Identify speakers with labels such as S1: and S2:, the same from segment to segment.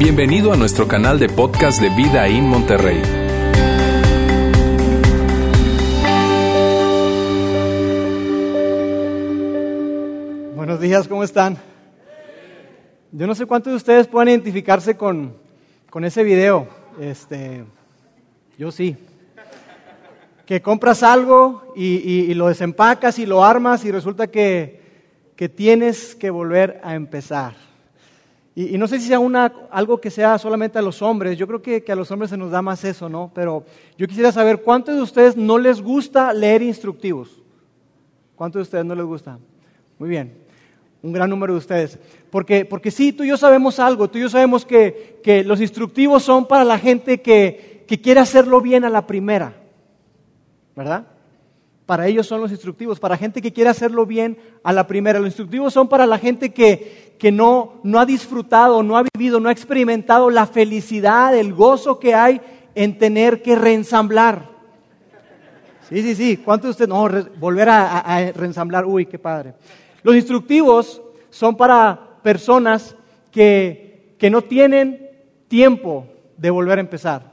S1: Bienvenido a nuestro canal de podcast de Vida en Monterrey.
S2: Buenos días, ¿cómo están? Yo no sé cuántos de ustedes pueden identificarse con, con ese video. Este, yo sí. Que compras algo y, y- y lo desempacas y lo armas y resulta que, que tienes que volver a empezar. Y, no sé si sea una, algo que sea solamente a los hombres, yo creo que, que a los hombres se nos da más eso, ¿no? Pero yo quisiera saber cuántos de ustedes no les gusta leer instructivos. ¿Cuántos de ustedes no les gusta? Muy bien, un gran número de ustedes. Porque, porque sí, tú y yo sabemos algo, tú y yo sabemos que, que los instructivos son para la gente que, que quiere hacerlo bien a la primera, ¿verdad? Para ellos son los instructivos, para gente que quiere hacerlo bien a la primera. Los instructivos son para la gente que, que no, no ha disfrutado, no ha vivido, no ha experimentado la felicidad, el gozo que hay en tener que reensamblar. Sí, sí, sí. ¿Cuántos de ustedes? No, volver a, a- a reensamblar. Uy, qué padre. Los instructivos son para personas que, que no tienen tiempo de volver a empezar.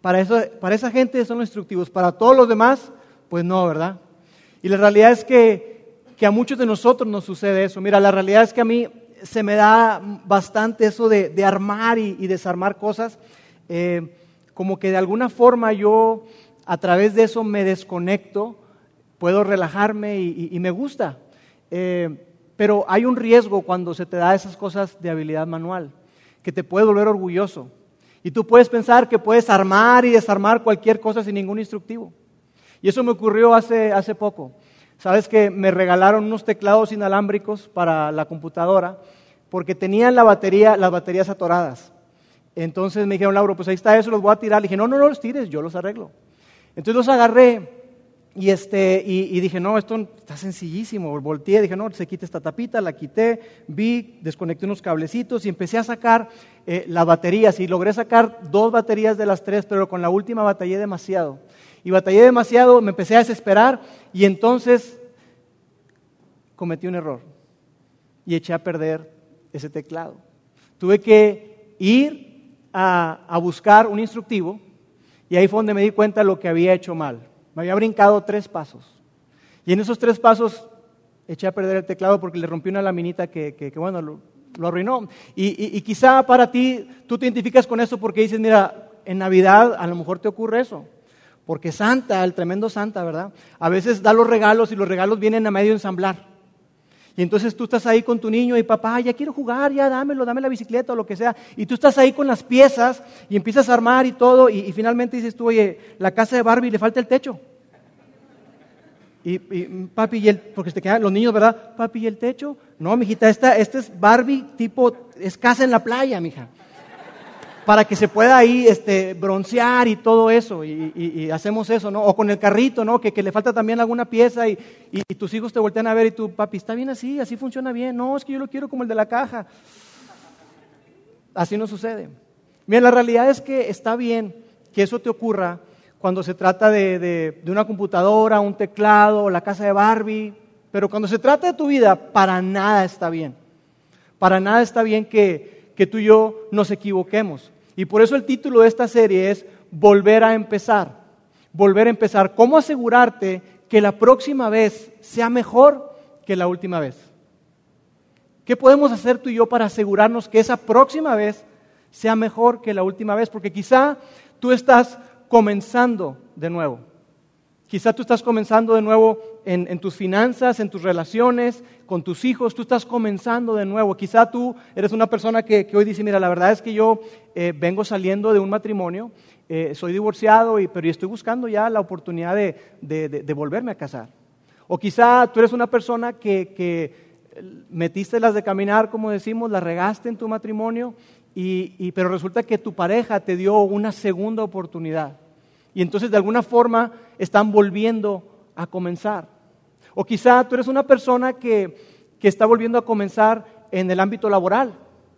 S2: Para, eso, para esa gente son los instructivos. Para todos los demás, pues no, ¿verdad? Y la realidad es que, que a muchos de nosotros nos sucede eso. Mira, la realidad es que a mí se me da bastante eso de, de armar y, y desarmar cosas. Eh, como que de alguna forma yo a través de eso me desconecto, puedo relajarme y, me gusta. Eh, pero hay un riesgo cuando se te da esas cosas de habilidad manual, que te puede volver orgulloso. Y tú puedes pensar que puedes armar y desarmar cualquier cosa sin ningún instructivo. Y eso me ocurrió hace, hace poco. Sabes que me regalaron unos teclados inalámbricos para la computadora porque tenían la batería, las baterías atoradas. Entonces me dijeron, Lauro, pues ahí está eso, los voy a tirar. Le dije, no, no, no los tires, yo los arreglo. Entonces los agarré y, este, y, dije, no, esto está sencillísimo. Volteé, dije, no, se quita esta tapita, la quité, vi, desconecté unos cablecitos y empecé a sacar eh, las baterías. Y logré sacar dos baterías de las tres, pero con la última batallé demasiado. Y batallé demasiado, me empecé a desesperar y entonces cometí un error y eché a perder ese teclado. Tuve que ir a, buscar un instructivo y ahí fue donde me di cuenta de lo que había hecho mal. Me había brincado tres pasos. Y en esos tres pasos eché a perder el teclado porque le rompí una laminita que, que- bueno, lo, arruinó. Y- y quizá para ti tú te identificas con eso porque dices, mira, en Navidad a lo mejor te ocurre eso. Porque Santa, el tremendo Santa, ¿verdad? A veces da los regalos y los regalos vienen a medio ensamblar. Y entonces tú estás ahí con tu niño y papá, ya quiero jugar, ya dámelo, dame la bicicleta o lo que sea. Y tú estás ahí con las piezas y empiezas a armar y todo. Y, finalmente dices tú, oye, la casa de Barbie le falta el techo. Y, y, papi, y el, porque te quedan los niños, ¿verdad? Papi, ¿y el techo? No, mijita, esta, esta es Barbie tipo, es casa en la playa, mija. Para que se pueda ahí este, broncear y todo eso. Y, hacemos eso, ¿no? O con el carrito, ¿no? Que, le falta también alguna pieza y, tus hijos te voltean a ver y tú, papi, está bien así, así funciona bien. No, es que yo lo quiero como el de la caja. Así no sucede. Mira, la realidad es que está bien que eso te ocurra cuando se trata de una computadora, un teclado, la casa de Barbie, pero cuando se trata de tu vida, para nada está bien. Para nada está bien que, que tú y yo nos equivoquemos. Y por eso el título de esta serie es Volver a empezar. Volver a empezar. ¿Cómo asegurarte que la próxima vez sea mejor que la última vez? ¿Qué podemos hacer tú y yo para asegurarnos que esa próxima vez sea mejor que la última vez? Porque quizá tú estás comenzando de nuevo. Quizá tú estás comenzando de nuevo en, tus finanzas, en tus relaciones, con tus hijos, tú estás comenzando de nuevo. Quizá tú eres una persona que, hoy dice, mira, la verdad es que yo eh, vengo saliendo de un matrimonio, eh, soy divorciado, y, pero estoy buscando ya la oportunidad de, volverme a casar. O quizá tú eres una persona que, que metiste las de caminar, como decimos, las regaste en tu matrimonio, y- pero resulta que tu pareja te dio una segunda oportunidad. Y entonces de alguna forma están volviendo a comenzar. O quizá tú eres una persona que, que está volviendo a comenzar en el ámbito laboral.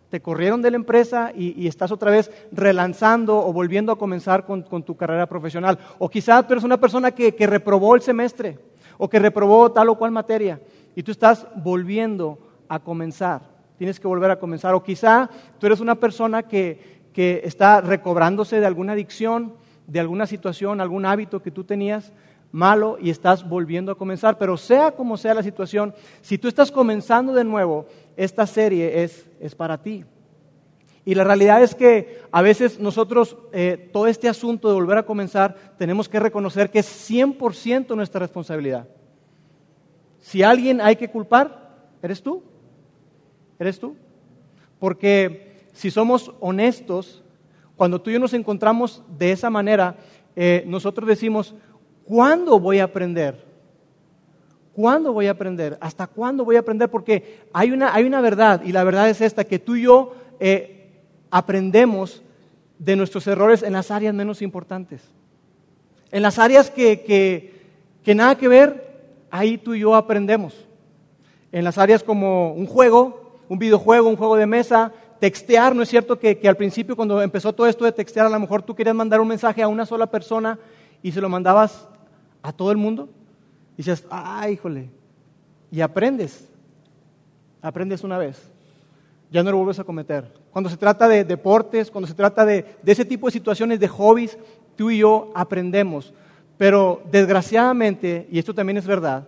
S2: Te corrieron de la empresa y, y estás otra vez relanzando o volviendo a comenzar con, con tu carrera profesional. O quizá tú eres una persona que, que reprobó el semestre o que reprobó tal o cual materia y tú estás volviendo a comenzar. tienes que volver a comenzar. O quizá tú eres una persona que, que está recobrándose de alguna adicción, de alguna situación, algún hábito que tú tenías malo y estás volviendo a comenzar. Pero sea como sea la situación, si tú estás comenzando de nuevo, esta serie es, es para ti. Y la realidad es que a veces nosotros, eh, todo este asunto de volver a comenzar, tenemos que reconocer que es 100% nuestra responsabilidad. Si alguien hay que culpar, eres tú. Eres tú. Porque si somos honestos, cuando tú y yo nos encontramos de esa manera, eh, nosotros decimos, ¿cuándo voy a aprender? ¿Cuándo voy a aprender? ¿Hasta cuándo voy a aprender? Porque hay una, hay una verdad, y la verdad es esta, que tú y yo eh, aprendemos de nuestros errores en las áreas menos importantes. En las áreas que, que, que nada que ver, ahí tú y yo aprendemos. En las áreas como un juego, un videojuego, un juego de mesa, textear, ¿no es cierto que, que, al principio cuando empezó todo esto de textear, a lo mejor tú querías mandar un mensaje a una sola persona y se lo mandabas a todo el mundo? Y dices, ah, híjole, y aprendes, aprendes una vez, ya no lo vuelves a cometer. Cuando se trata de deportes, cuando se trata de, de ese tipo de situaciones, de hobbies, tú y yo aprendemos. Pero desgraciadamente, y esto también es verdad,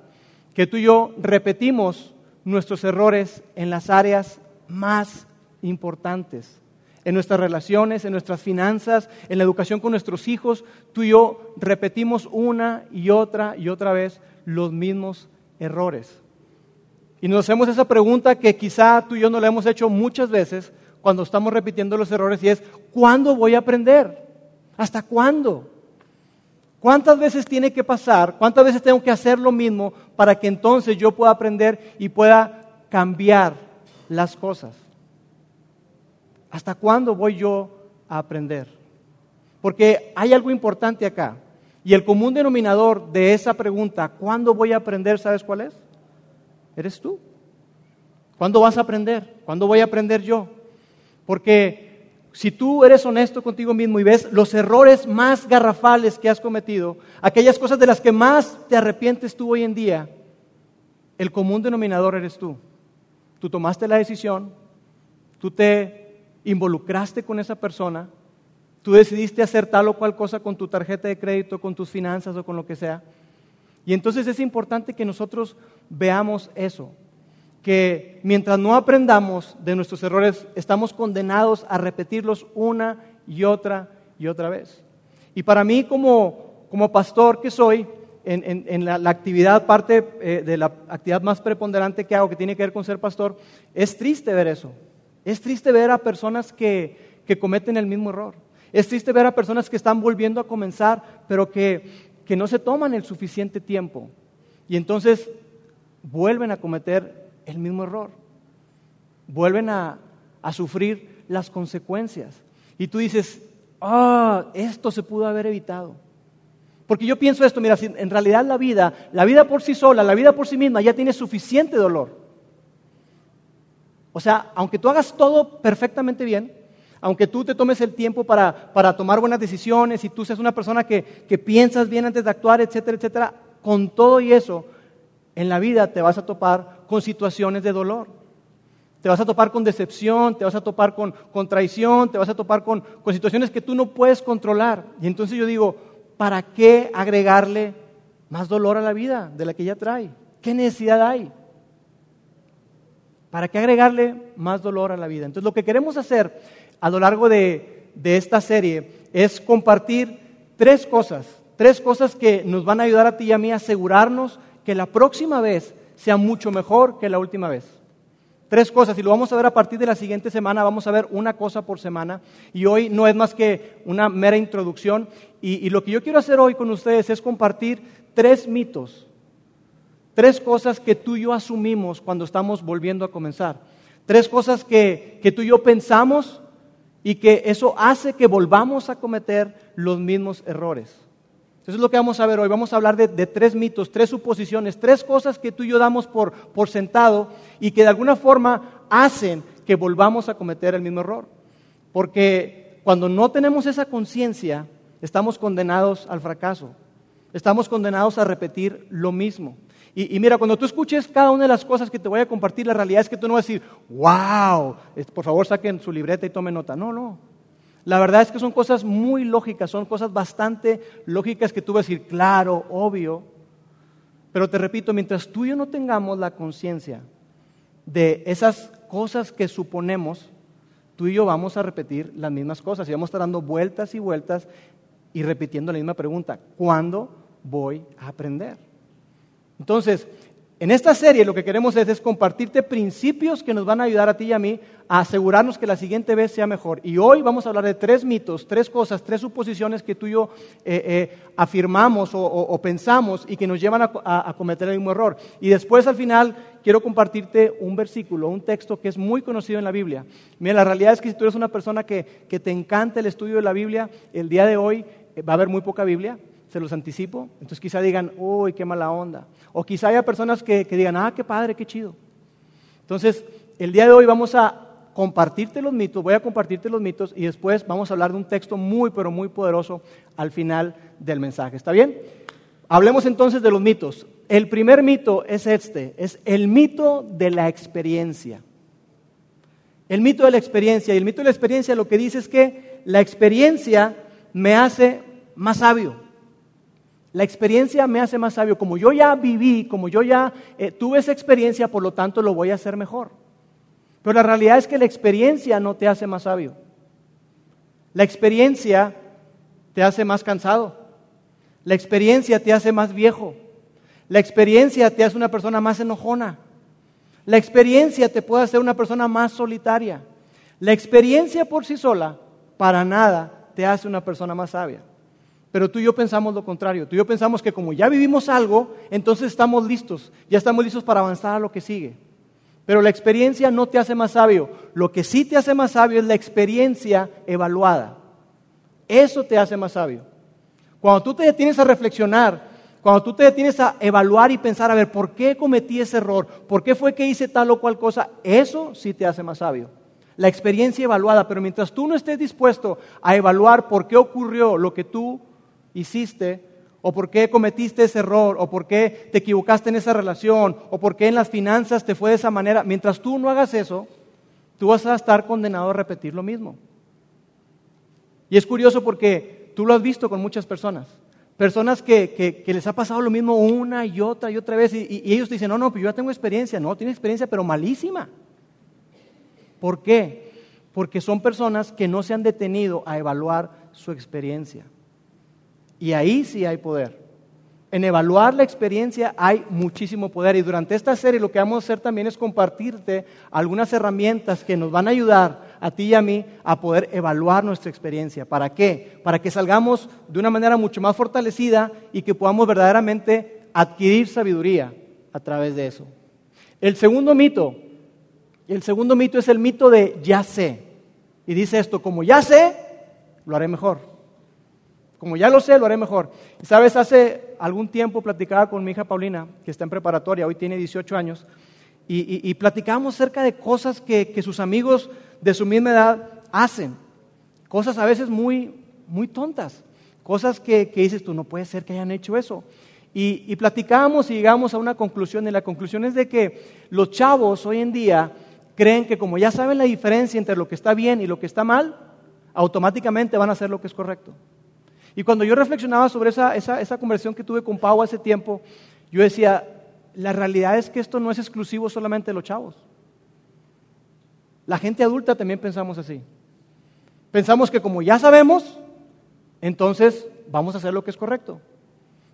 S2: que tú y yo repetimos nuestros errores en las áreas más importantes, en nuestras relaciones, en nuestras finanzas, en la educación con nuestros hijos. Tú y yo repetimos una y otra y otra vez los mismos errores. Y nos hacemos esa pregunta que quizá tú y yo no la hemos hecho muchas veces cuando estamos repitiendo los errores y es, ¿cuándo voy a aprender? ¿Hasta cuándo? ¿Cuántas veces tiene que pasar? ¿Cuántas veces tengo que hacer lo mismo para que entonces yo pueda aprender y pueda cambiar las cosas? ¿Hasta cuándo voy yo a aprender? Porque hay algo importante acá. Y el común denominador de esa pregunta, ¿cuándo voy a aprender? ¿Sabes cuál es? Eres tú. ¿Cuándo vas a aprender? ¿Cuándo voy a aprender yo? Porque si tú eres honesto contigo mismo y ves los errores más garrafales que has cometido, aquellas cosas de las que más te arrepientes tú hoy en día, el común denominador eres tú. Tú tomaste la decisión, tú te involucraste con esa persona, tú decidiste hacer tal o cual cosa con tu tarjeta de crédito, con tus finanzas o con lo que sea. Y entonces es importante que nosotros veamos eso que mientras no aprendamos de nuestros errores, estamos condenados a repetirlos una y otra y otra vez. Y para mí como, como pastor que soy, en, la, actividad, parte eh, de la actividad más preponderante que hago, que tiene que ver con ser pastor, es triste ver eso. Es triste ver a personas que, que cometen el mismo error. Es triste ver a personas que están volviendo a comenzar, pero que, que no se toman el suficiente tiempo. Y entonces vuelven a cometer el mismo error. Vuelven a, sufrir las consecuencias. Y tú dices, ah, esto se pudo haber evitado. Porque yo pienso esto, mira, en realidad la vida, la vida por sí sola, la vida por sí misma ya tiene suficiente dolor. O sea, aunque tú hagas todo perfectamente bien, aunque tú te tomes el tiempo para, para tomar buenas decisiones y tú seas una persona que, que piensas bien antes de actuar, etcétera, etcétera, con todo y eso, en la vida te vas a topar con situaciones de dolor. Te vas a topar con decepción, te vas a topar con, traición, te vas a topar con, con situaciones que tú no puedes controlar. Y entonces yo digo, ¿para qué agregarle más dolor a la vida de la que ya trae? ¿Qué necesidad hay? ¿Para qué agregarle más dolor a la vida? Entonces lo que queremos hacer a lo largo de, de esta serie es compartir tres cosas, tres cosas que nos van a ayudar a ti y a mí a asegurarnos que la próxima vez sea mucho mejor que la última vez. Tres cosas, y lo vamos a ver a partir de la siguiente semana, vamos a ver una cosa por semana, y hoy no es más que una mera introducción, y, lo que yo quiero hacer hoy con ustedes es compartir tres mitos, tres cosas que tú y yo asumimos cuando estamos volviendo a comenzar, tres cosas que, tú y yo pensamos y que eso hace que volvamos a cometer los mismos errores. Eso es lo que vamos a ver hoy. Vamos a hablar de, tres mitos, tres suposiciones, tres cosas que tú y yo damos por, por sentado y que de alguna forma hacen que volvamos a cometer el mismo error. Porque cuando no tenemos esa conciencia, estamos condenados al fracaso. Estamos condenados a repetir lo mismo. Y, mira, cuando tú escuches cada una de las cosas que te voy a compartir, la realidad es que tú no vas a decir, wow, por favor saquen su libreta y tomen nota. No, no. La verdad es que son cosas muy lógicas, son cosas bastante lógicas que tú vas a decir, claro, obvio. Pero te repito, mientras tú y yo no tengamos la conciencia de esas cosas que suponemos, tú y yo vamos a repetir las mismas cosas y vamos a estar dando vueltas y vueltas y repitiendo la misma pregunta, ¿cuándo voy a aprender? Entonces, en esta serie lo que queremos es, compartirte principios que nos van a ayudar a ti y a mí a asegurarnos que la siguiente vez sea mejor. Y hoy vamos a hablar de tres mitos, tres cosas, tres suposiciones que tú y yo eh, eh, afirmamos o, pensamos y que nos llevan a, cometer el mismo error. Y después al final quiero compartirte un versículo, un texto que es muy conocido en la Biblia. Mira, la realidad es que si tú eres una persona que, te encanta el estudio de la Biblia, el día de hoy eh, va a haber muy poca Biblia se los anticipo. Entonces quizá digan, uy, qué mala onda. O quizá haya personas que, digan, ah, qué padre, qué chido. Entonces, el día de hoy vamos a compartirte los mitos, voy a compartirte los mitos y después vamos a hablar de un texto muy, pero muy poderoso al final del mensaje. ¿Está bien? Hablemos entonces de los mitos. El primer mito es este, es el mito de la experiencia. El mito de la experiencia. Y el mito de la experiencia lo que dice es que la experiencia me hace más sabio. La experiencia me hace más sabio. Como yo ya viví, como yo ya eh, tuve esa experiencia, por lo tanto lo voy a hacer mejor. Pero la realidad es que la experiencia no te hace más sabio. La experiencia te hace más cansado. La experiencia te hace más viejo. La experiencia te hace una persona más enojona. La experiencia te puede hacer una persona más solitaria. La experiencia por sí sola para nada te hace una persona más sabia. Pero tú y yo pensamos lo contrario. Tú y yo pensamos que como ya vivimos algo, entonces estamos listos. Ya estamos listos para avanzar a lo que sigue. Pero la experiencia no te hace más sabio. Lo que sí te hace más sabio es la experiencia evaluada. Eso te hace más sabio. Cuando tú te detienes a reflexionar, cuando tú te detienes a evaluar y pensar, a ver, ¿por qué cometí ese error? ¿Por qué fue que hice tal o cual cosa? Eso sí te hace más sabio. La experiencia evaluada, pero mientras tú no estés dispuesto a evaluar por qué ocurrió lo que tú hiciste, o por qué cometiste ese error, o por qué te equivocaste en esa relación, o por qué en las finanzas te fue de esa manera. Mientras tú no hagas eso, tú vas a estar condenado a repetir lo mismo. Y es curioso porque tú lo has visto con muchas personas. Personas que, les ha pasado lo mismo una y otra y otra vez. Y, ellos te dicen, no, no, pues yo ya tengo experiencia. No, tienes experiencia, pero malísima. ¿Por qué? Porque son personas que no se han detenido a evaluar su experiencia. Y ahí sí hay poder. En evaluar la experiencia hay muchísimo poder y durante esta serie lo que vamos a hacer también es compartirte algunas herramientas que nos van a ayudar a ti y a mí a poder evaluar nuestra experiencia. ¿Para qué? Para que salgamos de una manera mucho más fortalecida y que podamos verdaderamente adquirir sabiduría a través de eso. El segundo mito, el segundo mito es el mito de ya sé. Y dice esto, como ya sé, lo haré mejor. Como ya lo sé, lo haré mejor. Sabes, hace algún tiempo platicaba con mi hija Paulina, que está en preparatoria, hoy tiene 18 años, y, platicábamos acerca de cosas que, sus amigos de su misma edad hacen. Cosas a veces muy, muy tontas. Cosas que, dices tú, no puede ser que hayan hecho eso. Y, y platicábamos y llegamos a una conclusión, y la conclusión es de que los chavos hoy en día creen que como ya saben la diferencia entre lo que está bien y lo que está mal, automáticamente van a hacer lo que es correcto. Y cuando yo reflexionaba sobre esa, esa, conversación que tuve con Pau hace tiempo, yo decía, la realidad es que esto no es exclusivo solamente de los chavos. La gente adulta también pensamos así. Pensamos que como ya sabemos, entonces vamos a hacer lo que es correcto.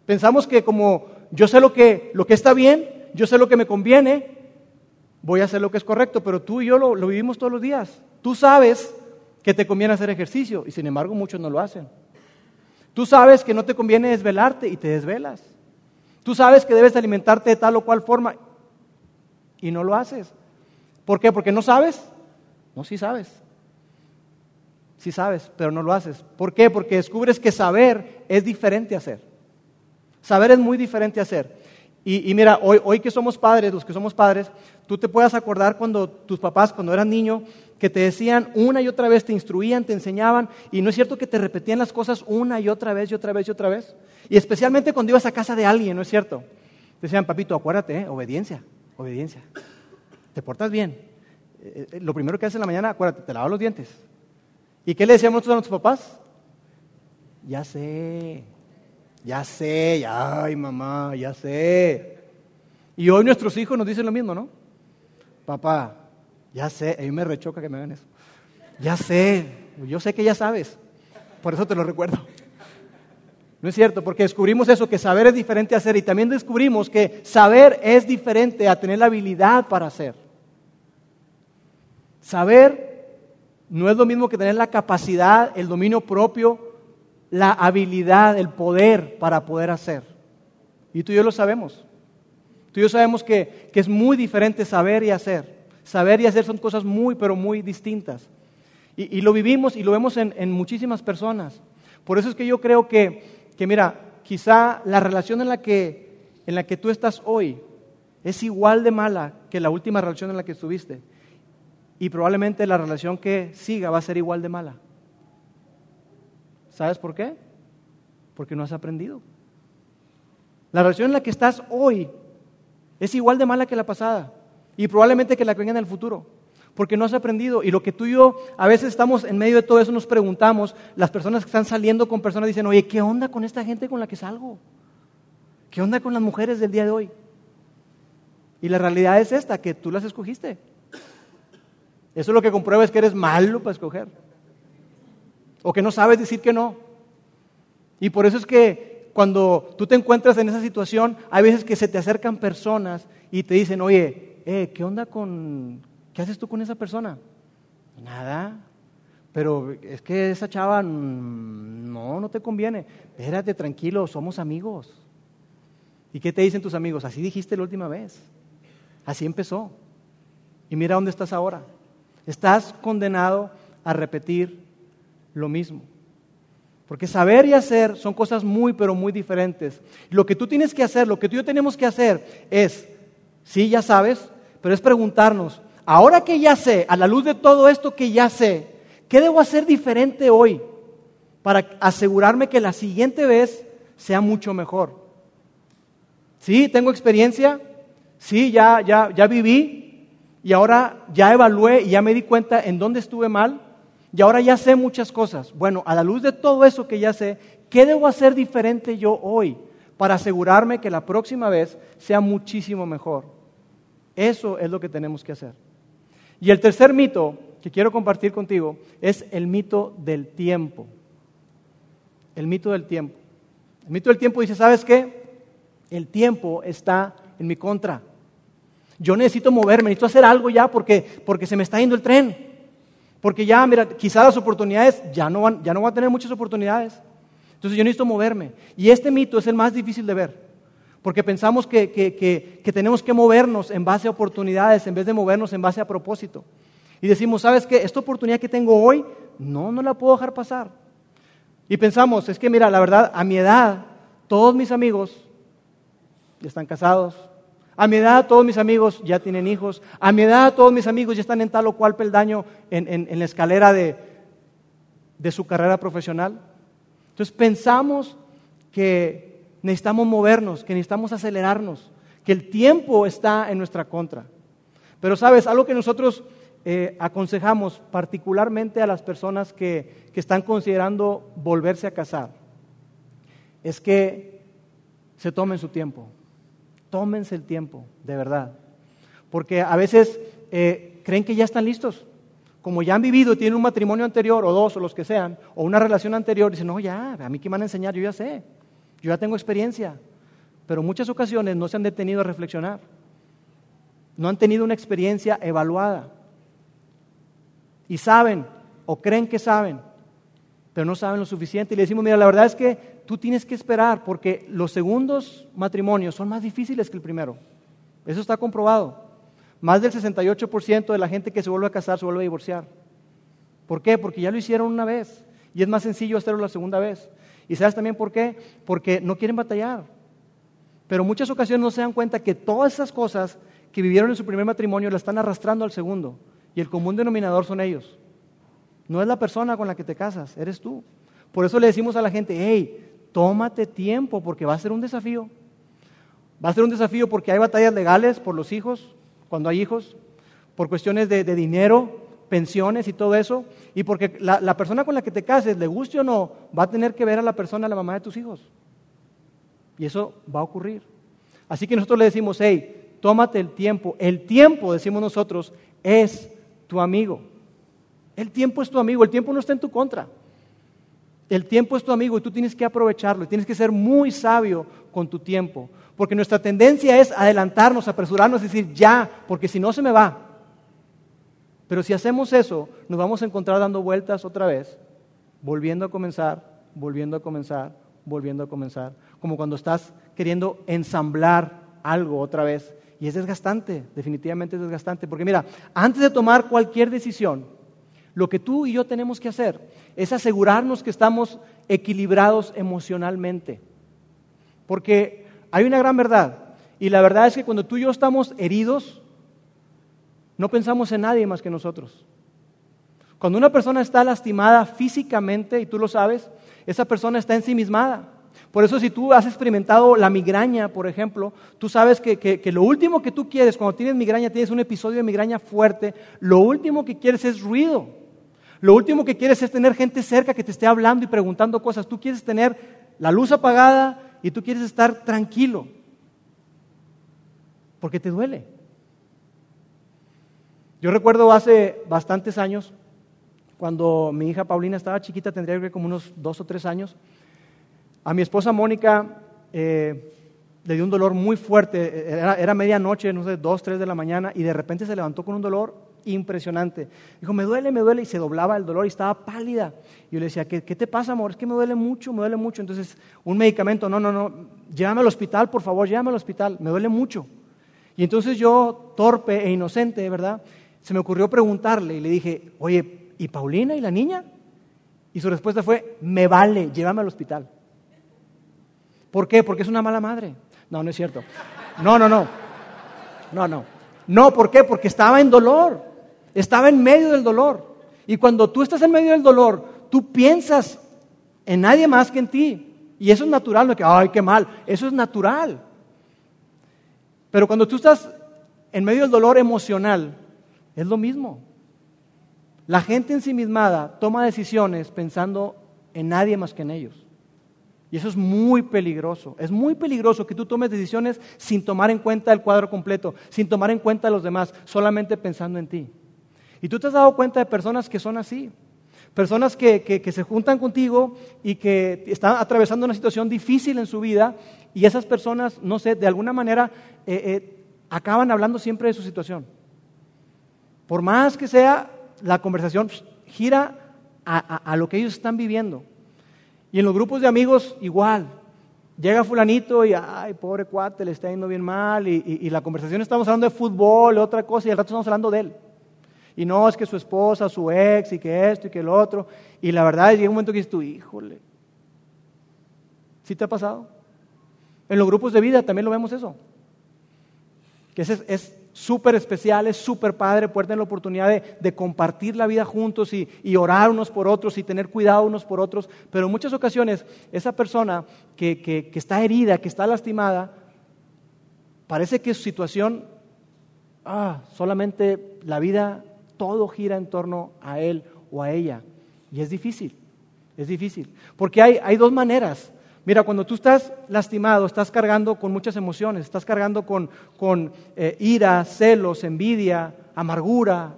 S2: Pensamos que como yo sé lo que, lo que está bien, yo sé lo que me conviene, voy a hacer lo que es correcto, pero tú y yo lo, lo vivimos todos los días. Tú sabes que te conviene hacer ejercicio y sin embargo muchos no lo hacen. Tú sabes que no te conviene desvelarte y te desvelas. Tú sabes que debes alimentarte de tal o cual forma y no lo haces. ¿Por qué? Porque no sabes. No, sí sabes. Sí sabes, pero no lo haces. ¿Por qué? Porque descubres que saber es diferente a hacer. Saber es muy diferente a hacer. Y, mira, hoy, hoy que somos padres, los que somos padres, tú te puedas acordar cuando tus papás, cuando eras niño, que te decían una y otra vez, te instruían, te enseñaban, y no es cierto que te repetían las cosas una y otra vez y otra vez y otra vez. Y especialmente cuando ibas a casa de alguien, ¿no es cierto? Decían, papito, acuérdate, ¿eh? obediencia, obediencia. ¿Te portas bien? Eh, eh, lo primero que haces en la mañana, acuérdate, te lavas los dientes. ¿Y qué le decíamos nosotros a nuestros papás? Ya sé, ya sé, ya, ay mamá, ya sé. Y hoy nuestros hijos nos dicen lo mismo, ¿no? Papá, ya sé, a mí me rechoca que me hagan eso. Ya sé, yo sé que ya sabes, por eso te lo recuerdo. No es cierto, porque descubrimos eso, que saber es diferente a hacer, y también descubrimos que saber es diferente a tener la habilidad para hacer. Saber no es lo mismo que tener la capacidad, el dominio propio, la habilidad, el poder para poder hacer. Y tú y yo lo sabemos. Tú y yo sabemos que, es muy diferente saber y hacer. Saber y hacer son cosas muy, pero muy distintas. Y, lo vivimos y lo vemos en, en, muchísimas personas. Por eso es que yo creo que, que, mira, quizá la relación en la, que, en la que tú estás hoy es igual de mala que la última relación en la que estuviste y probablemente la relación que siga va a ser igual de mala. ¿Sabes por qué? Porque no has aprendido. La relación en la que estás hoy es igual de mala que la pasada y probablemente que la venga en el futuro, porque no has aprendido. Y lo que tú y yo a veces estamos en medio de todo eso, nos preguntamos, las personas que están saliendo con personas dicen, oye, ¿qué onda con esta gente con la que salgo? ¿Qué onda con las mujeres del día de hoy? Y la realidad es esta, que tú las escogiste. Eso lo que comprueba es que eres malo para escoger. O que no sabes decir que no. Y por eso es que cuando tú te encuentras en esa situación, hay veces que se te acercan personas y te dicen, oye, eh, ¿qué onda con, qué haces tú con esa persona? Nada, pero es que esa chava, mm, no, no te conviene. Espérate, tranquilo, somos amigos. ¿Y qué te dicen tus amigos? Así dijiste la última vez. Así empezó. Y mira dónde estás ahora. Estás condenado a repetir lo mismo. Porque saber y hacer son cosas muy, pero muy diferentes. Lo que tú tienes que hacer, lo que tú y yo tenemos que hacer es, sí, ya sabes, pero es preguntarnos, ahora que ya sé, a la luz de todo esto que ya sé, ¿qué debo hacer diferente hoy para asegurarme que la siguiente vez sea mucho mejor? Sí, tengo experiencia, sí, ya, ya, ya viví, y ahora ya evalué y ya me di cuenta en dónde estuve mal y ahora ya sé muchas cosas. Bueno, a la luz de todo eso que ya sé, ¿qué debo hacer diferente yo hoy para asegurarme que la próxima vez sea muchísimo mejor? Eso es lo que tenemos que hacer. Y el tercer mito que quiero compartir contigo es el mito del tiempo. El mito del tiempo. El mito del tiempo dice, ¿sabes qué? El tiempo está en mi contra. Yo necesito moverme, necesito hacer algo ya porque, porque se me está yendo el tren. Porque ya, mira, quizás las oportunidades, ya no, van, ya no voy a tener muchas oportunidades. Entonces yo necesito moverme. Y este mito es el más difícil de ver. Porque pensamos que, que, tenemos que movernos en base a oportunidades en vez de movernos en base a propósito. Y decimos, ¿sabes qué? Esta oportunidad que tengo hoy, no, no la puedo dejar pasar. Y pensamos, es que mira, la verdad, a mi edad, todos mis amigos están casados, a mi edad todos mis amigos ya tienen hijos. A mi edad todos mis amigos ya están en tal o cual peldaño en, la escalera de, de su carrera profesional. Entonces pensamos que necesitamos movernos, que necesitamos acelerarnos, que el tiempo está en nuestra contra. Pero sabes, algo que nosotros eh, aconsejamos particularmente a las personas que, que están considerando volverse a casar, es que se tomen su tiempo tómense el tiempo, de verdad. Porque a veces eh, creen que ya están listos. Como ya han vivido y tienen un matrimonio anterior, o dos, o los que sean, o una relación anterior, dicen, no, ya, a mí que me van a enseñar, yo ya sé, yo ya tengo experiencia. Pero muchas ocasiones no se han detenido a reflexionar. No han tenido una experiencia evaluada. Y saben, o creen que saben, pero no saben lo suficiente. Y le decimos, mira, la verdad es que tú tienes que esperar porque los segundos matrimonios son más difíciles que el primero. Eso está comprobado. Más del 68% de la gente que se vuelve a casar se vuelve a divorciar. ¿Por qué? Porque ya lo hicieron una vez y es más sencillo hacerlo la segunda vez. ¿Y sabes también por qué? Porque no quieren batallar. Pero muchas ocasiones no se dan cuenta que todas esas cosas que vivieron en su primer matrimonio las están arrastrando al segundo. Y el común denominador son ellos. No es la persona con la que te casas, eres tú. Por eso le decimos a la gente, hey, tómate tiempo porque va a ser un desafío. Va a ser un desafío porque hay batallas legales por los hijos, cuando hay hijos, por cuestiones de, dinero, pensiones y todo eso, y porque la, la, persona con la que te cases, le guste o no, va a tener que ver a la persona, a la mamá de tus hijos. Y eso va a ocurrir. Así que nosotros le decimos, hey, tómate el tiempo. El tiempo, decimos nosotros, es tu amigo. El tiempo es tu amigo, el tiempo no está en tu contra. El tiempo es tu amigo y tú tienes que aprovecharlo y tienes que ser muy sabio con tu tiempo. Porque nuestra tendencia es adelantarnos, apresurarnos decir ya, porque si no se me va. Pero si hacemos eso, nos vamos a encontrar dando vueltas otra vez, volviendo a comenzar, volviendo a comenzar, volviendo a comenzar. Como cuando estás queriendo ensamblar algo otra vez. Y es desgastante, definitivamente es desgastante. Porque mira, antes de tomar cualquier decisión, lo que tú y yo tenemos que hacer es asegurarnos que estamos equilibrados emocionalmente. Porque hay una gran verdad. Y la verdad es que cuando tú y yo estamos heridos, no pensamos en nadie más que nosotros. Cuando una persona está lastimada físicamente, y tú lo sabes, esa persona está ensimismada. Por eso si tú has experimentado la migraña, por ejemplo, tú sabes que, que, lo último que tú quieres, cuando tienes migraña, tienes un episodio de migraña fuerte, lo último que quieres es ruido. Lo último que quieres es tener gente cerca que te esté hablando y preguntando cosas. Tú quieres tener la luz apagada y tú quieres estar tranquilo. Porque te duele. Yo recuerdo hace bastantes años, cuando mi hija Paulina estaba chiquita, tendría que como unos dos o tres años, a mi esposa Mónica eh, le dio un dolor muy fuerte, era, era medianoche, no sé, dos, tres de la mañana, y de repente se levantó con un dolor impresionante. Dijo, me duele, me duele, y se doblaba el dolor y estaba pálida. Y yo le decía, ¿qué, te pasa, amor? Es que me duele mucho, me duele mucho. Entonces, un medicamento, no, no, no, llévame al hospital, por favor, llévame al hospital, me duele mucho. Y entonces yo, torpe e inocente, ¿verdad? Se me ocurrió preguntarle y le dije, oye, ¿y Paulina y la niña? Y su respuesta fue, me vale, llévame al hospital. ¿Por qué? Porque es una mala madre. No, no es cierto. No, no, no. No, no. No, ¿por qué? Porque estaba en dolor. Estaba en medio del dolor. Y cuando tú estás en medio del dolor, tú piensas en nadie más que en ti. Y eso es natural, no que, ay, qué mal. Eso es natural. Pero cuando tú estás en medio del dolor emocional, es lo mismo. La gente ensimismada toma decisiones pensando en nadie más que en ellos. Y eso es muy peligroso. Es muy peligroso que tú tomes decisiones sin tomar en cuenta el cuadro completo, sin tomar en cuenta a los demás, solamente pensando en ti. Y tú te has dado cuenta de personas que son así. Personas que, se juntan contigo y que están atravesando una situación difícil en su vida y esas personas, no sé, de alguna manera eh, eh, acaban hablando siempre de su situación. Por más que sea, la conversación gira a, lo que ellos están viviendo. Y en los grupos de amigos igual. Llega fulanito y, ay, pobre cuate, le está yendo bien mal. Y, la conversación estamos hablando de fútbol, otra cosa, y al rato estamos hablando de él. Y no, es que su esposa, su ex, y que esto y que el otro. Y la verdad llega un momento que dices tú, híjole. ¿Sí te ha pasado? En los grupos de vida también lo vemos eso. Que es súper especial, es súper padre poder tener la oportunidad de, compartir la vida juntos y, orar unos por otros y tener cuidado unos por otros. Pero en muchas ocasiones esa persona que, que está herida, que está lastimada, parece que su situación, ah, solamente la vida todo gira en torno a él o a ella. Y es difícil, es difícil. Porque hay, hay dos maneras. Mira, cuando tú estás lastimado, estás cargando con muchas emociones, estás cargando con, con eh, ira, celos, envidia, amargura,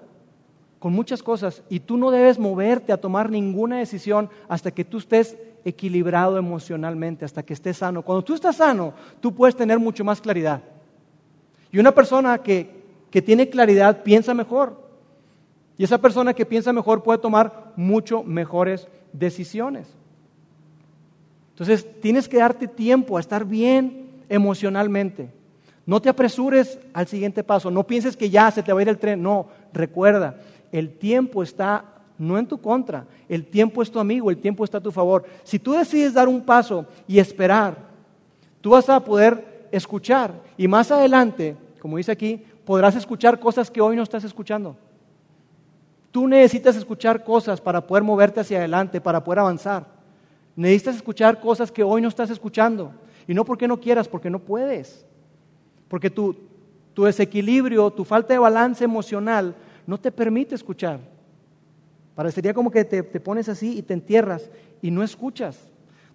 S2: con muchas cosas. Y tú no debes moverte a tomar ninguna decisión hasta que tú estés equilibrado emocionalmente, hasta que estés sano. Cuando tú estás sano, tú puedes tener mucho más claridad. Y una persona que, que tiene claridad piensa mejor. Y esa persona que piensa mejor puede tomar mucho mejores decisiones. Entonces, tienes que darte tiempo a estar bien emocionalmente. No te apresures al siguiente paso. No pienses que ya se te va a ir el tren. No, recuerda, el tiempo está no en tu contra. El tiempo es tu amigo, el tiempo está a tu favor. Si tú decides dar un paso y esperar, tú vas a poder escuchar. Y más adelante, como dice aquí, podrás escuchar cosas que hoy no estás escuchando. Tú necesitas escuchar cosas para poder moverte hacia adelante, para poder avanzar. Necesitas escuchar cosas que hoy no estás escuchando. Y no porque no quieras, porque no puedes. Porque tu, tu desequilibrio, tu falta de balance emocional no te permite escuchar. Parecería como que te, te pones así y te entierras y no escuchas.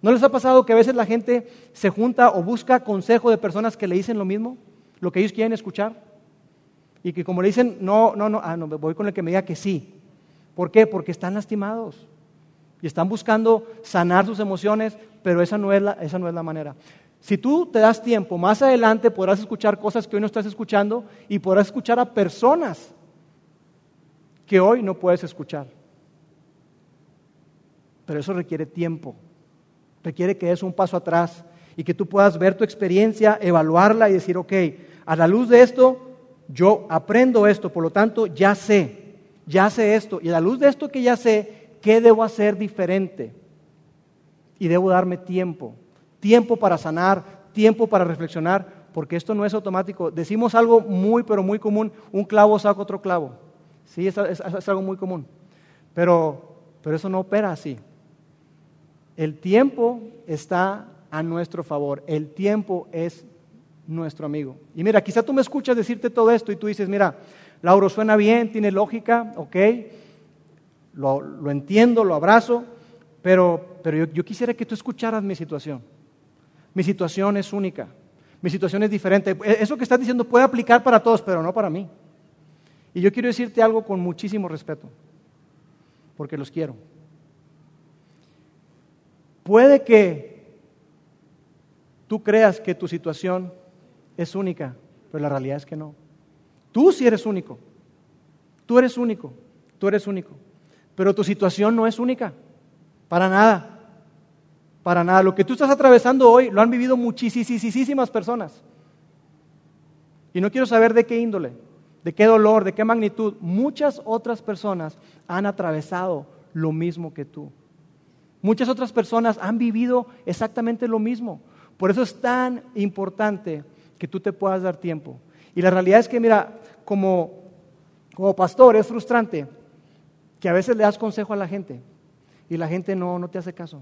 S2: ¿No les ha pasado que a veces la gente se junta o busca consejo de personas que le dicen lo mismo, lo que ellos quieren escuchar? Y que como le dicen, no, no, no, ah, no, voy con el que me diga que sí. ¿Por qué? Porque están lastimados y están buscando sanar sus emociones, pero esa no es la, esa no es la manera. Si tú te das tiempo, más adelante podrás escuchar cosas que hoy no estás escuchando y podrás escuchar a personas que hoy no puedes escuchar. Pero eso requiere tiempo, requiere que des un paso atrás y que tú puedas ver tu experiencia, evaluarla y decir, ok, a la luz de esto, yo aprendo esto, por lo tanto, ya sé, ya sé esto, y a la luz de esto que ya sé, ¿qué debo hacer diferente? Y debo darme tiempo, tiempo para sanar, tiempo para reflexionar, porque esto no es automático. Decimos algo muy, pero muy común, un clavo saca otro clavo. Sí, es, es algo muy común, pero, pero eso no opera así. El tiempo está a nuestro favor, el tiempo es nuestro amigo. Y mira, quizá tú me escuchas decirte todo esto y tú dices, mira, Lauro, suena bien, tiene lógica, ok, lo, entiendo, lo abrazo, pero, pero yo, yo quisiera que tú escucharas mi situación. Mi situación es única, mi situación es diferente. E, eso que estás diciendo puede aplicar para todos, pero no para mí. Y yo quiero decirte algo con muchísimo respeto, porque los quiero. Puede que tú creas que tu situación es única, pero la realidad es que no. Tú sí eres único. Tú eres único. Tú eres único. Pero tu situación no es única. Para nada. Para nada. Lo que tú estás atravesando hoy lo han vivido muchísimas personas. Y no quiero saber de qué índole, de qué dolor, de qué magnitud. Muchas otras personas han atravesado lo mismo que tú. Muchas otras personas han vivido exactamente lo mismo. Por eso es tan importante que tú te puedas dar tiempo. Y la realidad es que, mira, como, como pastor es frustrante que a veces le das consejo a la gente y la gente no, no te hace caso.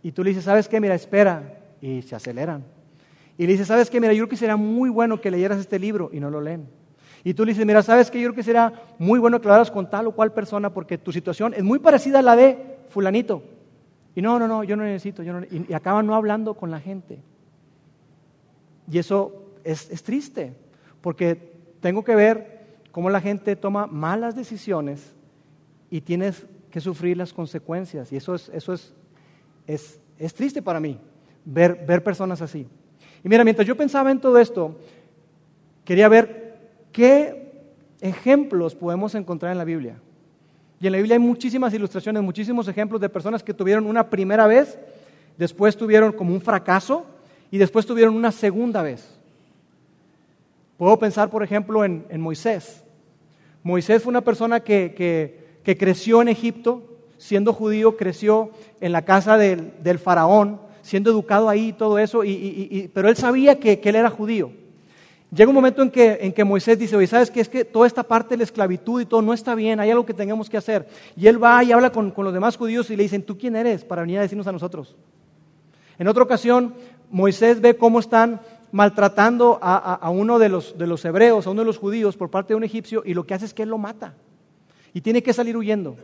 S2: Y tú le dices, ¿sabes qué? Mira, espera. Y se aceleran. Y le dices, ¿sabes qué? Mira, yo creo que sería muy bueno que leyeras este libro y no lo leen. Y tú le dices, mira, ¿sabes qué? Yo creo que sería muy bueno que lo hagas con tal o cual persona porque tu situación es muy parecida a la de fulanito. Y no, no, no, yo no necesito. Yo y acaban no hablando con la gente. Y eso es, triste, porque tengo que ver cómo la gente toma malas decisiones y tienes que sufrir las consecuencias. Y eso es, eso es, es, es triste para mí, ver, ver personas así. Y mira, mientras yo pensaba en todo esto, quería ver qué ejemplos podemos encontrar en la Biblia. Y en la Biblia hay muchísimas ilustraciones, muchísimos ejemplos de personas que tuvieron una primera vez, después tuvieron como un fracaso y después tuvieron una segunda vez. Puedo pensar, por ejemplo, en, Moisés. Moisés fue una persona que, creció en Egipto, siendo judío, creció en la casa del, faraón, siendo educado ahí y todo eso, pero él sabía que, él era judío. Llega un momento en que, en que Moisés dice, oye, ¿sabes qué? Es que toda esta parte de la esclavitud y todo no está bien, hay algo que tengamos que hacer. Y él va y habla con, los demás judíos y le dicen, ¿tú quién eres para venir a decirnos a nosotros? En otra ocasión, Moisés ve cómo están maltratando a, uno de los, hebreos, a uno de los judíos por parte de un egipcio y lo que hace es que él lo mata. Y tiene que salir huyendo.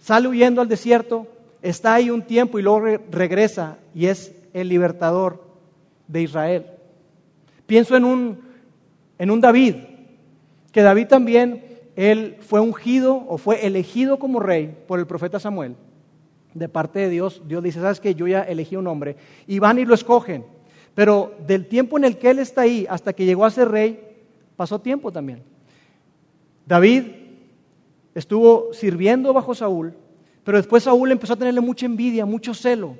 S2: Sale huyendo al desierto, está ahí un tiempo y luego regresa y es el libertador de Israel. Pienso en un, en un David, que David también, él fue ungido o fue elegido como rey por el profeta Samuel de parte de Dios, Dios dice, sabes que yo ya elegí un hombre, y van y lo escogen. Pero del tiempo en el que él está ahí hasta que llegó a ser rey, pasó tiempo también. David estuvo sirviendo bajo Saúl, pero después Saúl empezó a tenerle mucha envidia, mucho celo,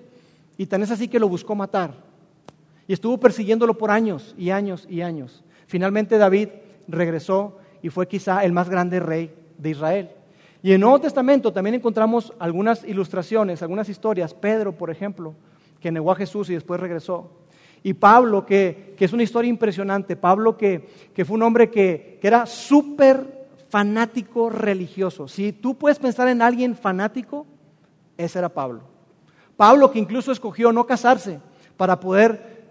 S2: y tan es así que lo buscó matar. Y estuvo persiguiéndolo por años y años y años. Finalmente David regresó y fue quizá el más grande rey de Israel. Y en el Nuevo Testamento también encontramos algunas ilustraciones, algunas historias. Pedro, por ejemplo, que negó a Jesús y después regresó. Y Pablo, que, es una historia impresionante. Pablo, que, fue un hombre que, que era súper fanático religioso. Si tú puedes pensar en alguien fanático, ese era Pablo. Pablo que incluso escogió no casarse para poder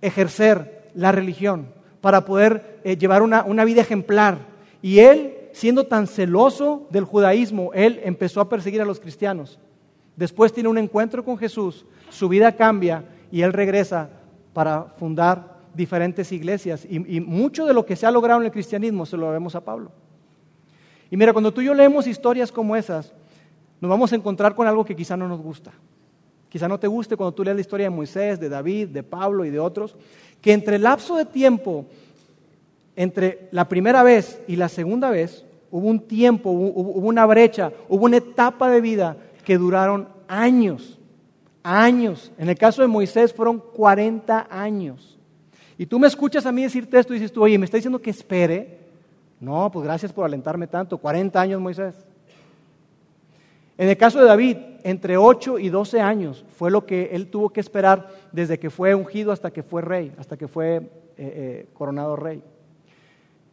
S2: ejercer la religión, para poder eh, llevar una, una vida ejemplar. Y él, siendo tan celoso del judaísmo, él empezó a perseguir a los cristianos. Después tiene un encuentro con Jesús, su vida cambia y él regresa para fundar diferentes iglesias. Y, mucho de lo que se ha logrado en el cristianismo se lo vemos a Pablo. Y mira, cuando tú y yo leemos historias como esas, nos vamos a encontrar con algo que quizá no nos gusta. Quizá no te guste cuando tú lees la historia de Moisés, de David, de Pablo y de otros, que entre el lapso de tiempo, entre la primera vez y la segunda vez, hubo un tiempo, hubo una brecha, hubo una etapa de vida que duraron años, años. En el caso de Moisés fueron 40 años. Y tú me escuchas a mí decirte esto y dices tú, oye, ¿me está diciendo que espere? No, pues gracias por alentarme tanto. 40 años, Moisés. En el caso de David, entre 8 y 12 años fue lo que él tuvo que esperar desde que fue ungido hasta que fue rey, hasta que fue eh, eh, coronado rey.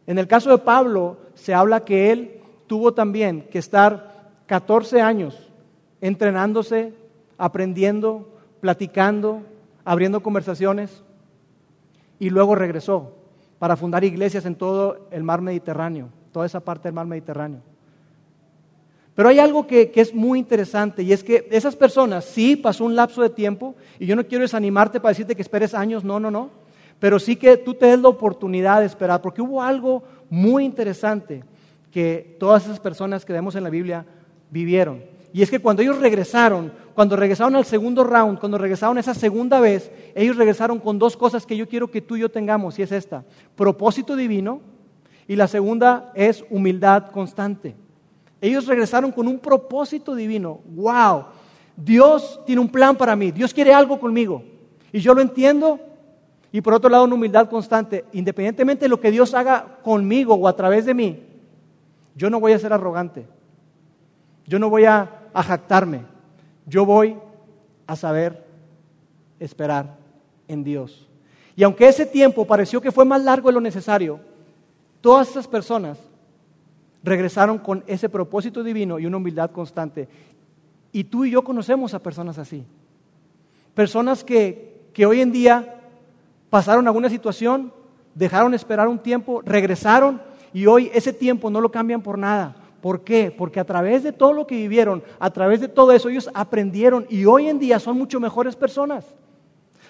S2: En el caso de Pablo, se habla que él tuvo también que estar 14 años entrenándose, aprendiendo, platicando, abriendo conversaciones y luego regresó para fundar iglesias en todo el mar Mediterráneo, toda esa parte del mar Mediterráneo. Pero hay algo que, es muy interesante y es que esas personas, sí pasó un lapso de tiempo, y yo no quiero desanimarte para decirte que esperes años, no, no, no, pero sí que tú te des la oportunidad de esperar, porque hubo algo muy interesante que todas esas personas que vemos en la Biblia vivieron. Y es que cuando ellos regresaron, cuando regresaron al segundo round, cuando regresaron esa segunda vez, ellos regresaron con dos cosas que yo quiero que tú y yo tengamos, y es esta, propósito divino, y la segunda es humildad constante. Ellos regresaron con un propósito divino. ¡Wow! Dios tiene un plan para mí, Dios quiere algo conmigo, y yo lo entiendo. Y por otro lado, una humildad constante, independientemente de lo que Dios haga conmigo o a través de mí, yo no voy a ser arrogante. Yo no voy a a jactarme. Yo voy a saber esperar en Dios. Y aunque ese tiempo pareció que fue más largo de lo necesario, todas esas personas regresaron con ese propósito divino y una humildad constante. Y tú y yo conocemos a personas así. Personas que, que hoy en día pasaron alguna situación, dejaron esperar un tiempo, regresaron y hoy ese tiempo no lo cambian por nada. ¿Por qué? Porque a través de todo lo que vivieron, a través de todo eso, ellos aprendieron y hoy en día son mucho mejores personas.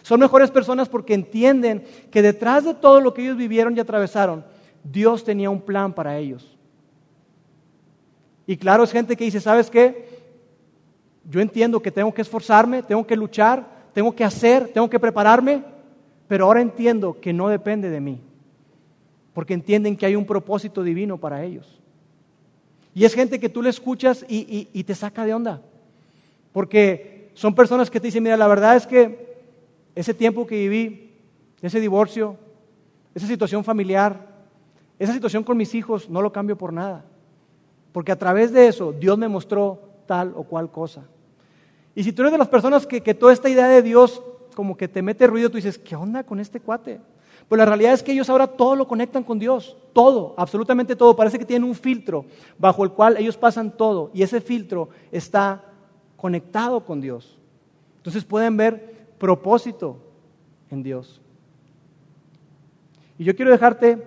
S2: Son mejores personas porque entienden que detrás de todo lo que ellos vivieron y atravesaron, Dios tenía un plan para ellos. Y claro, es gente que dice, ¿sabes qué? Yo entiendo que tengo que esforzarme, tengo que luchar, tengo que hacer, tengo que prepararme, pero ahora entiendo que no depende de mí, porque entienden que hay un propósito divino para ellos. Y es gente que tú le escuchas y, te saca de onda. Porque son personas que te dicen, mira, la verdad es que ese tiempo que viví, ese divorcio, esa situación familiar, esa situación con mis hijos, no lo cambio por nada. Porque a través de eso Dios me mostró tal o cual cosa. Y si tú eres de las personas que, que toda esta idea de Dios como que te mete ruido, tú dices, ¿qué onda con este cuate? Pues la realidad es que ellos ahora todo lo conectan con Dios, todo, absolutamente todo. Parece que tienen un filtro bajo el cual ellos pasan todo y ese filtro está conectado con Dios. Entonces pueden ver propósito en Dios. Y yo quiero dejarte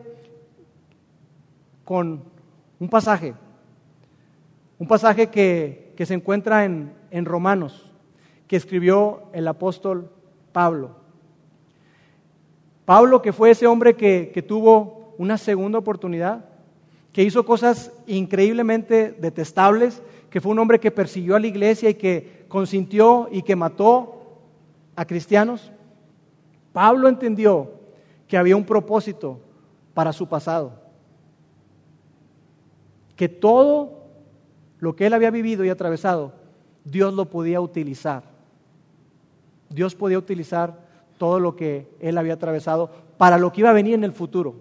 S2: con un pasaje, un pasaje que, se encuentra en, en Romanos, que escribió el apóstol Pablo. Pablo, que fue ese hombre que, tuvo una segunda oportunidad, que hizo cosas increíblemente detestables, que fue un hombre que persiguió a la iglesia y que consintió y que mató a cristianos. Pablo entendió que había un propósito para su pasado, que todo lo que él había vivido y atravesado, Dios lo podía utilizar. Dios podía utilizar todo lo que él había atravesado para lo que iba a venir en el futuro.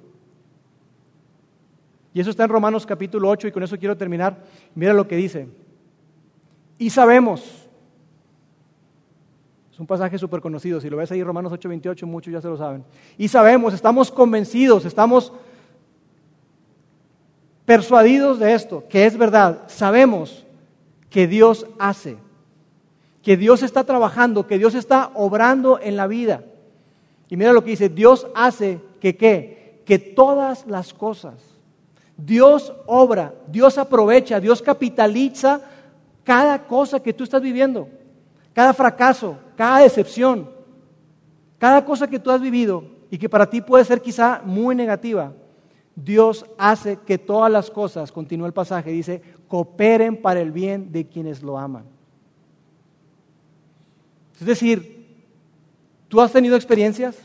S2: Y eso está en Romanos capítulo 8 y con eso quiero terminar. Mira lo que dice. Y sabemos, es un pasaje súper conocido, si lo ves ahí Romanos 8, 28, muchos ya se lo saben. Y sabemos, estamos convencidos, estamos persuadidos de esto, que es verdad. Sabemos que Dios hace que Dios está trabajando, que Dios está obrando en la vida Y mira lo que dice, Dios hace que qué? Que todas las cosas, Dios obra, Dios aprovecha, Dios capitaliza cada cosa que tú estás viviendo, cada fracaso, cada decepción, cada cosa que tú has vivido y que para ti puede ser quizá muy negativa. Dios hace que todas las cosas, continúa el pasaje, dice, cooperen para el bien de quienes lo aman. Es decir, tú has tenido experiencias,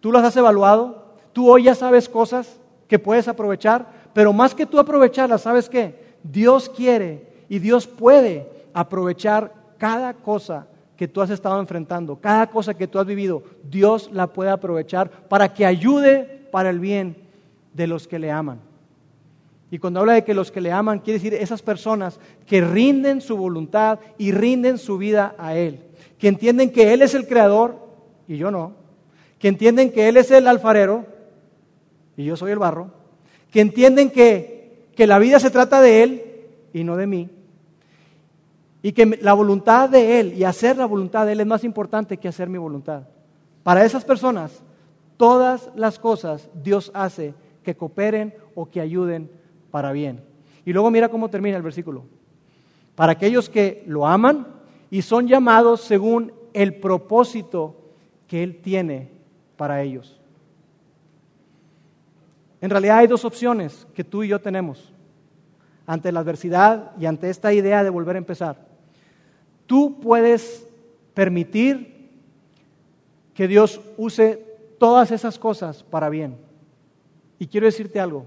S2: tú las has evaluado, tú hoy ya sabes cosas que puedes aprovechar, pero más que tú aprovecharlas, ¿sabes qué? Dios quiere y Dios puede aprovechar cada cosa que tú has estado enfrentando, cada cosa que tú has vivido, Dios la puede aprovechar para que ayude para el bien de los que le aman. Y cuando habla de que los que le aman, quiere decir esas personas que rinden su voluntad y rinden su vida a Él, que entienden que Él es el creador y yo no, que entienden que Él es el alfarero y yo soy el barro, que entienden que, que la vida se trata de Él y no de mí, y que la voluntad de Él y hacer la voluntad de Él es más importante que hacer mi voluntad. Para esas personas, todas las cosas Dios hace que cooperen o que ayuden para bien. Y luego mira cómo termina el versículo. Para aquellos que lo aman y son llamados según el propósito que Él tiene para ellos. En realidad hay dos opciones que tú y yo tenemos ante la adversidad y ante esta idea de volver a empezar. Tú puedes permitir que Dios use todas esas cosas para bien. Y quiero decirte algo,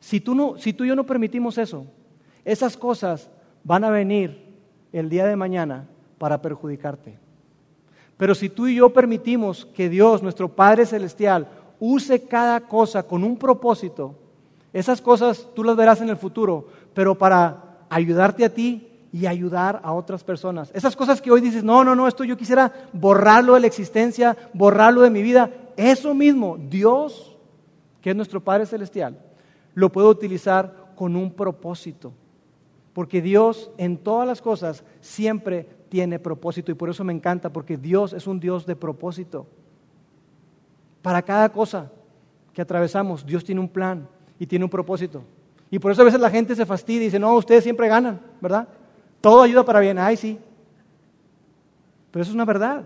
S2: si tú, no, si tú y yo no permitimos eso, esas cosas van a venir el día de mañana para perjudicarte. Pero si tú y yo permitimos que Dios, nuestro Padre Celestial, use cada cosa con un propósito, esas cosas tú las verás en el futuro, pero para ayudarte a ti y ayudar a otras personas. Esas cosas que hoy dices, no, no, no, esto yo quisiera borrarlo de la existencia, borrarlo de mi vida, eso mismo, Dios, que es nuestro Padre Celestial, lo puedo utilizar con un propósito. Porque Dios en todas las cosas siempre tiene propósito y por eso me encanta, porque Dios es un Dios de propósito. Para cada cosa que atravesamos, Dios tiene un plan y tiene un propósito. Y por eso a veces la gente se fastidia y dice, no, ustedes siempre ganan, ¿verdad? Todo ayuda para bien, ay sí. Pero eso es una verdad.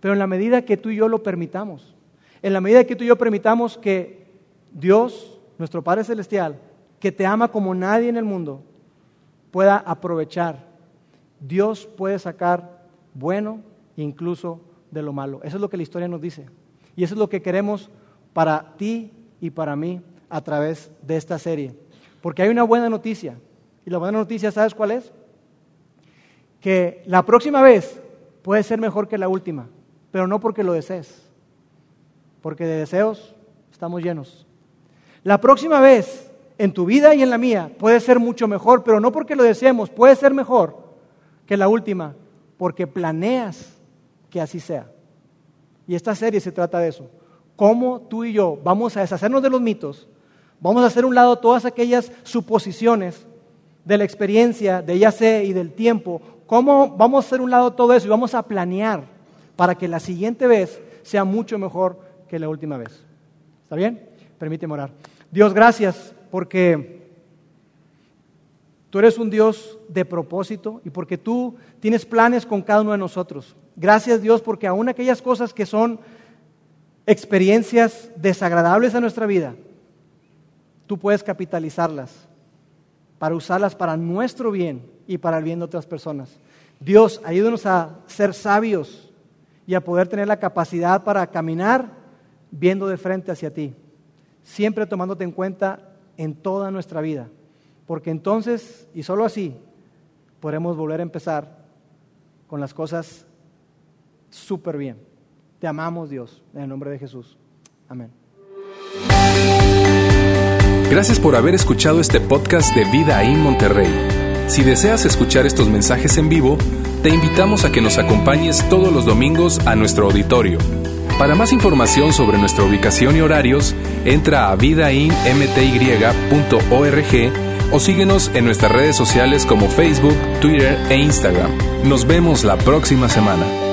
S2: Pero en la medida que tú y yo lo permitamos, en la medida que tú y yo permitamos que Dios nuestro Padre Celestial, que te ama como nadie en el mundo, pueda aprovechar. Dios puede sacar bueno incluso de lo malo. Eso es lo que la historia nos dice. Y eso es lo que queremos para ti y para mí a través de esta serie. Porque hay una buena noticia. Y la buena noticia, ¿sabes cuál es? Que la próxima vez puede ser mejor que la última, pero no porque lo desees. Porque de deseos estamos llenos. La próxima vez, en tu vida y en la mía, puede ser mucho mejor, pero no porque lo deseemos, puede ser mejor que la última, porque planeas que así sea. Y esta serie se trata de eso. Cómo tú y yo vamos a deshacernos de los mitos, vamos a hacer un lado todas aquellas suposiciones de la experiencia, de ya sé y del tiempo, cómo vamos a hacer un lado todo eso y vamos a planear para que la siguiente vez sea mucho mejor que la última vez. ¿Está bien? Permíteme orar. Dios, gracias porque tú eres un Dios de propósito y porque tú tienes planes con cada uno de nosotros. Gracias Dios porque aún aquellas cosas que son experiencias desagradables a nuestra vida, tú puedes capitalizarlas para usarlas para nuestro bien y para el bien de otras personas. Dios, ayúdanos a ser sabios y a poder tener la capacidad para caminar viendo de frente hacia ti siempre tomándote en cuenta en toda nuestra vida. Porque entonces, y solo así, podremos volver a empezar con las cosas súper bien. Te amamos Dios, en el nombre de Jesús. Amén.
S1: Gracias por haber escuchado este podcast de Vida en Monterrey. Si deseas escuchar estos mensajes en vivo, te invitamos a que nos acompañes todos los domingos a nuestro auditorio para más información sobre nuestra ubicación y horarios, entra a vidainmty.org o síguenos en nuestras redes sociales como Facebook, Twitter e Instagram. Nos vemos la próxima semana.